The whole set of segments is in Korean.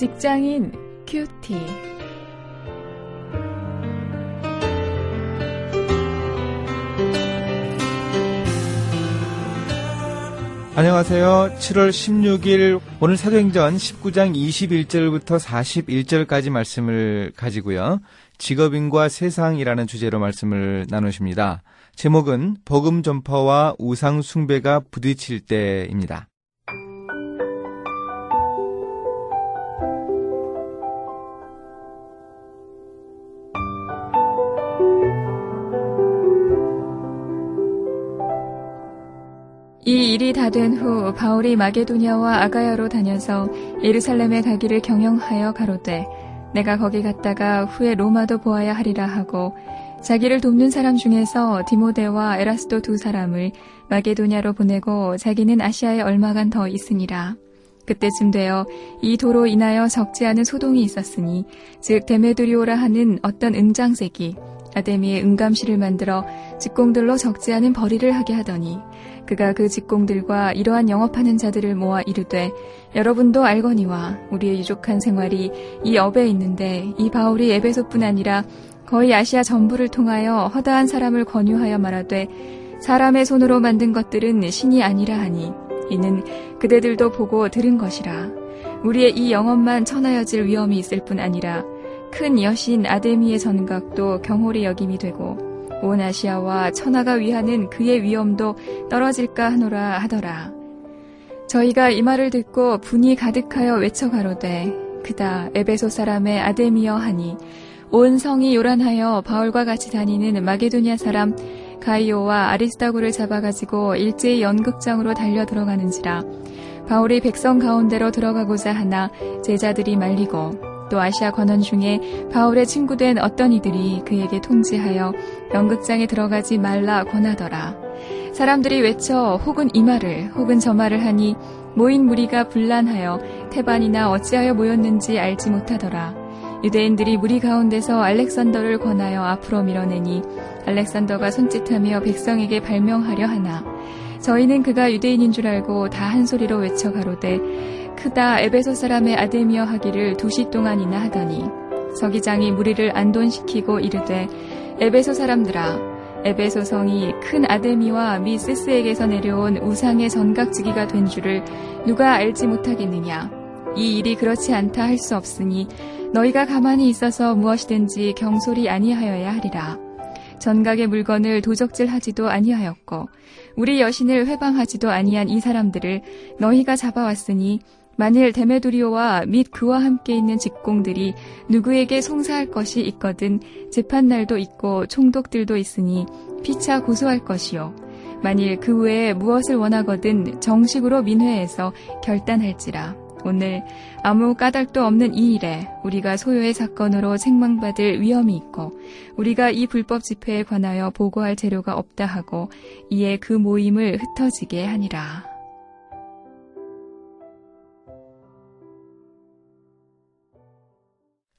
직장인 큐티. 안녕하세요. 7월 16일 오늘 사도행전 19장 21절부터 41절까지 말씀을 가지고요. 직업인과 세상이라는 주제로 말씀을 나누십니다. 제목은 복음 전파와 우상 숭배가 부딪힐 때입니다. 이 일이 다 된 후 바울이 마게도냐와 아가야로 다녀서 예루살렘에 가기를 경영하여 가로되 내가 거기 갔다가 후에 로마도 보아야 하리라 하고 자기를 돕는 사람 중에서 디모데와 에라스도 두 사람을 마게도냐로 보내고 자기는 아시아에 얼마간 더 있으니라. 그때쯤 되어 이 도로 인하여 적지 않은 소동이 있었으니 즉 데메드리오라 하는 어떤 은장색이 아데미의 은감실을 만들어 직공들로 적지 않은 벌이를 하게 하더니 그가 그 직공들과 이러한 영업하는 자들을 모아 이르되 여러분도 알거니와 우리의 유족한 생활이 이 업에 있는데 이 바울이 에베소뿐 아니라 거의 아시아 전부를 통하여 허다한 사람을 권유하여 말하되 사람의 손으로 만든 것들은 신이 아니라 하니 이는 그대들도 보고 들은 것이라. 우리의 이 영업만 천하여질 위험이 있을 뿐 아니라 큰 여신 아데미의 전각도 경홀히 여김이 되고 온 아시아와 천하가 위하는 그의 위엄도 떨어질까 하노라 하더라. 저희가 이 말을 듣고 분이 가득하여 외쳐가로되 그다 에베소 사람의 아데미여 하니 온 성이 요란하여 바울과 같이 다니는 마게도니아 사람 가이오와 아리스타고를 잡아가지고 일제히 연극장으로 달려 들어가는지라 바울이 백성 가운데로 들어가고자 하나 제자들이 말리고 또 아시아 관원 중에 바울의 친구된 어떤 이들이 그에게 통지하여 연극장에 들어가지 말라 권하더라. 사람들이 외쳐 혹은 이 말을 혹은 저 말을 하니 모인 무리가 분란하여 태반이나 어찌하여 모였는지 알지 못하더라. 유대인들이 무리 가운데서 알렉산더를 권하여 앞으로 밀어내니 알렉산더가 손짓하며 백성에게 발명하려 하나 저희는 그가 유대인인 줄 알고 다 한 소리로 외쳐 가로되 크다 에베소 사람의 아데미어 하기를 두 시 동안이나 하더니 서기장이 무리를 안돈시키고 이르되 에베소 사람들아 에베소 성이 큰 아데미와 미세스에게서 내려온 우상의 전각지기가 된 줄을 누가 알지 못하겠느냐 이 일이 그렇지 않다 할 수 없으니 너희가 가만히 있어서 무엇이든지 경솔이 아니하여야 하리라. 전각의 물건을 도적질하지도 아니하였고 우리 여신을 회방하지도 아니한 이 사람들을 너희가 잡아왔으니 만일 데메두리오와 및 그와 함께 있는 직공들이 누구에게 송사할 것이 있거든 재판날도 있고 총독들도 있으니 피차 고소할 것이요. 만일 그 외에 무엇을 원하거든 정식으로 민회에서 결단할지라. 오늘 아무 까닭도 없는 이 일에 우리가 소요의 사건으로 책망받을 위험이 있고 우리가 이 불법 집회에 관하여 보고할 재료가 없다 하고 이에 그 모임을 흩어지게 하니라.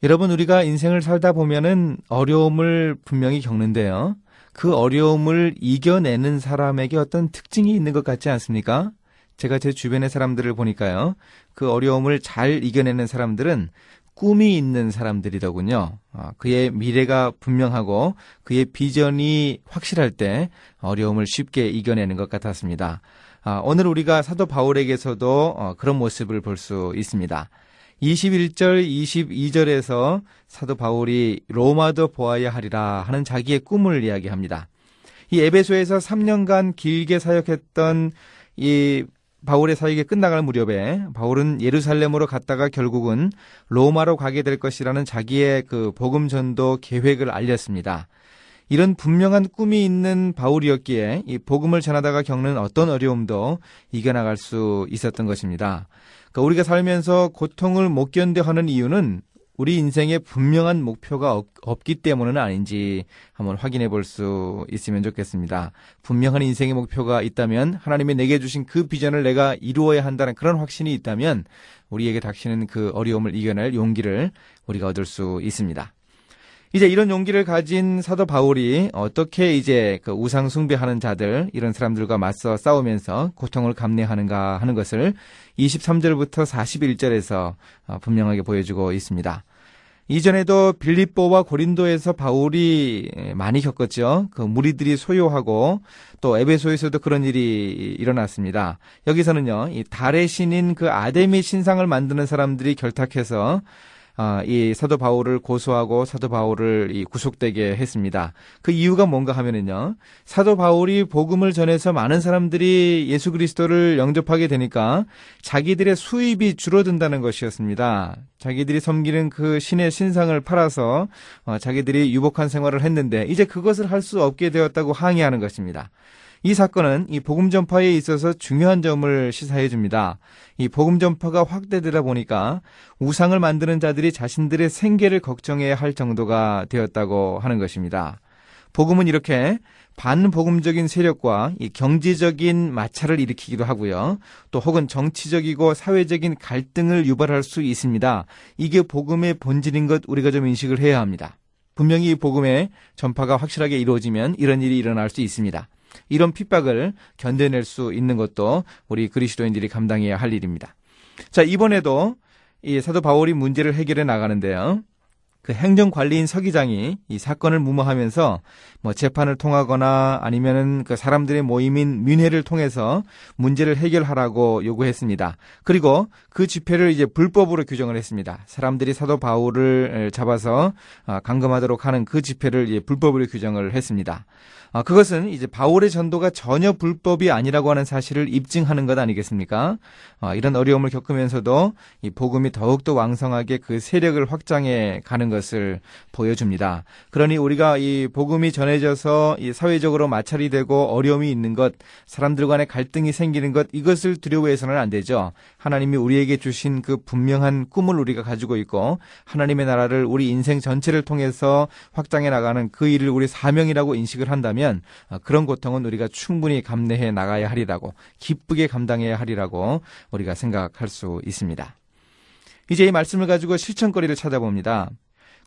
여러분 우리가 인생을 살다 보면은 어려움을 분명히 겪는데요. 그 어려움을 이겨내는 사람에게 어떤 특징이 있는 것 같지 않습니까? 제가 제 주변의 사람들을 보니까요. 그 어려움을 잘 이겨내는 사람들은 꿈이 있는 사람들이더군요. 아, 그의 미래가 분명하고 그의 비전이 확실할 때 어려움을 쉽게 이겨내는 것 같았습니다. 아, 오늘 우리가 사도 바울에게서도 어, 그런 모습을 볼 수 있습니다. 21절, 22절에서 사도 바울이 로마도 보아야 하리라 하는 자기의 꿈을 이야기합니다. 이 에베소에서 3년간 길게 사역했던 이 바울의 사역이 끝나갈 무렵에 바울은 예루살렘으로 갔다가 결국은 로마로 가게 될 것이라는 자기의 그 복음 전도 계획을 알렸습니다. 이런 분명한 꿈이 있는 바울이었기에 이 복음을 전하다가 겪는 어떤 어려움도 이겨나갈 수 있었던 것입니다. 그러니까 우리가 살면서 고통을 못 견뎌 하는 이유는 우리 인생에 분명한 목표가 없, 기 때문은 아닌지 한번 확인해 볼 수 있으면 좋겠습니다. 분명한 인생의 목표가 있다면 하나님이 내게 주신 그 비전을 내가 이루어야 한다는 그런 확신이 있다면 우리에게 닥치는 그 어려움을 이겨낼 용기를 우리가 얻을 수 있습니다. 이제 이런 용기를 가진 사도 바울이 어떻게 이제 그 우상 숭배하는 자들 이런 사람들과 맞서 싸우면서 고통을 감내하는가 하는 것을 23절부터 41절에서 어, 분명하게 보여주고 있습니다. 이전에도 빌립보와 고린도에서 바울이 많이 겪었죠. 그 무리들이 소요하고 또 에베소에서도 그런 일이 일어났습니다. 여기서는요, 이 달의 신인 그 아데미 신상을 만드는 사람들이 결탁해서 아, 이 사도 바울을 고소하고 사도 바울을 이 구속되게 했습니다. 그 이유가 뭔가 하면은요. 사도 바울이 복음을 전해서 많은 사람들이 예수 그리스도를 영접하게 되니까 자기들의 수입이 줄어든다는 것이었습니다. 자기들이 섬기는 그 신의 신상을 팔아서 어, 자기들이 유복한 생활을 했는데 이제 그것을 할 수 없게 되었다고 항의하는 것입니다. 이 사건은 이 복음 전파에 있어서 중요한 점을 시사해 줍니다. 이 복음 전파가 확대되다 보니까 우상을 만드는 자들이 자신들의 생계를 걱정해야 할 정도가 되었다고 하는 것입니다. 복음은 이렇게 반복음적인 세력과 이 경제적인 마찰을 일으키기도 하고요. 또 혹은 정치적이고 사회적인 갈등을 유발할 수 있습니다. 이게 복음의 본질인 것 우리가 좀 인식을 해야 합니다. 분명히 복음의 전파가 확실하게 이루어지면 이런 일이 일어날 수 있습니다. 이런 핍박을 견뎌낼 수 있는 것도 우리 그리스도인들이 감당해야 할 일입니다. 자, 이번에도 이 사도 바울이 문제를 해결해 나가는데요. 그 행정관리인 서기장이 이 사건을 무마하면서 뭐 재판을 통하거나 아니면은 그 사람들의 모임인 민회를 통해서 문제를 해결하라고 요구했습니다. 그리고 그 집회를 이제 불법으로 규정을 했습니다. 사람들이 사도 바울을 잡아서 아, 감금하도록 하는 그 집회를 이제 불법으로 규정을 했습니다. 아, 그것은 이제 바울의 전도가 전혀 불법이 아니라고 하는 사실을 입증하는 것 아니겠습니까? 아, 이런 어려움을 겪으면서도 이 복음이 더욱더 왕성하게 그 세력을 확장해 가는 것을 보여줍니다. 그러니 우리가 이 복음이 전해져서 이 사회적으로 마찰이 되고 어려움이 있는 것, 사람들 간의 갈등이 생기는 것, 이것을 두려워해서는 안 되죠. 하나님이 우리에게 주신 그 분명한 꿈을 우리가 가지고 있고 하나님의 나라를 우리 인생 전체를 통해서 확장해 나가는 그 일을 우리 사명이라고 인식을 한다면 있다면 어, 그런 고통은 우리가 충분히 감내해 나가야 하리라고 기쁘게 감당해야 하리라고 우리가 생각할 수 있습니다. 이제 이 말씀을 가지고 실천거리를 찾아봅니다.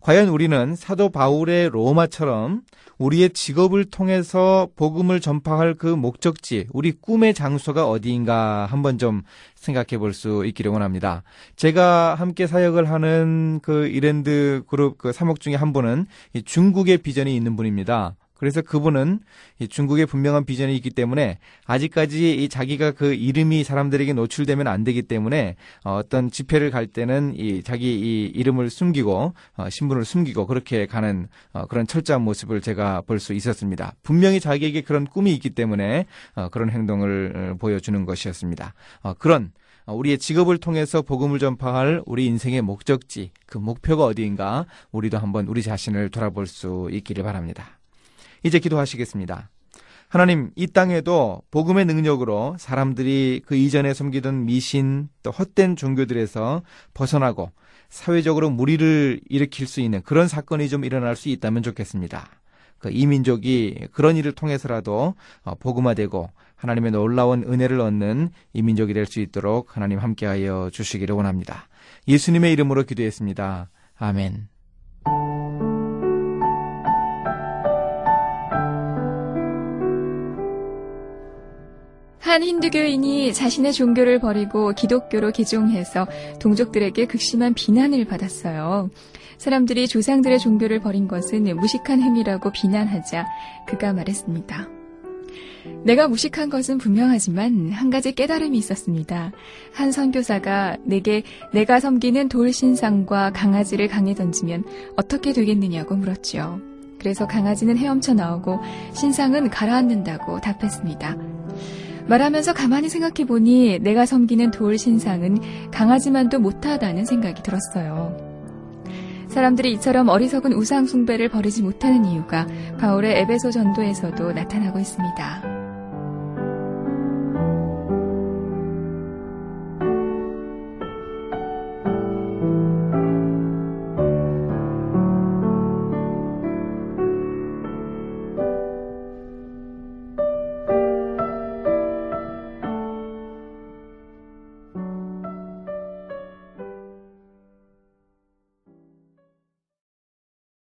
과연 우리는 사도 바울의 로마처럼 우리의 직업을 통해서 복음을 전파할 그 목적지, 우리 꿈의 장소가 어디인가 한번 좀 생각해 볼 수 있기를 원합니다. 제가 함께 사역을 하는 그 이랜드 그룹 그 사목 중에 한 분은 중국의 비전이 있는 분입니다. 그래서 그분은 중국의 분명한 비전이 있기 때문에 아직까지 이 자기가 그 이름이 사람들에게 노출되면 안 되기 때문에 어, 어떤 집회를 갈 때는 이 자기 이 이름을 숨기고 어, 신분을 숨기고 그렇게 가는 어, 그런 철저한 모습을 제가 볼 수 있었습니다. 분명히 자기에게 그런 꿈이 있기 때문에 그런 행동을 보여주는 것이었습니다. 그런 우리의 직업을 통해서 복음을 전파할 우리 인생의 목적지, 그 목표가 어디인가 우리도 한번 우리 자신을 돌아볼 수 있기를 바랍니다. 이제 기도하시겠습니다. 하나님, 이 땅에도 복음의 능력으로 사람들이 그 이전에 섬기던 미신 또 헛된 종교들에서 벗어나고 사회적으로 무리를 일으킬 수 있는 그런 사건이 좀 일어날 수 있다면 좋겠습니다. 그 이민족이 그런 일을 통해서라도 어, 복음화되고 하나님의 놀라운 은혜를 얻는 이민족이 될 수 있도록 하나님 함께하여 주시기를 원합니다. 예수님의 이름으로 기도했습니다. 아멘. 한 힌두교인이 자신의 종교를 버리고 기독교로 개종해서 동족들에게 극심한 비난을 받았어요. 사람들이 조상들의 종교를 버린 것은 무식한 행위라고 비난하자 그가 말했습니다. 내가 무식한 것은 분명하지만 한 가지 깨달음이 있었습니다. 한 선교사가 내게 내가 섬기는 돌 신상과 강아지를 강에 던지면 어떻게 되겠느냐고 물었지요. 그래서 강아지는 헤엄쳐 나오고 신상은 가라앉는다고 답했습니다. 말하면서 가만히 생각해 보니 내가 섬기는 돌 신상은 강아지만도 못하다는 생각이 들었어요. 사람들이 이처럼 어리석은 우상 숭배를 버리지 못하는 이유가 바울의 에베소 전도에서도 나타나고 있습니다.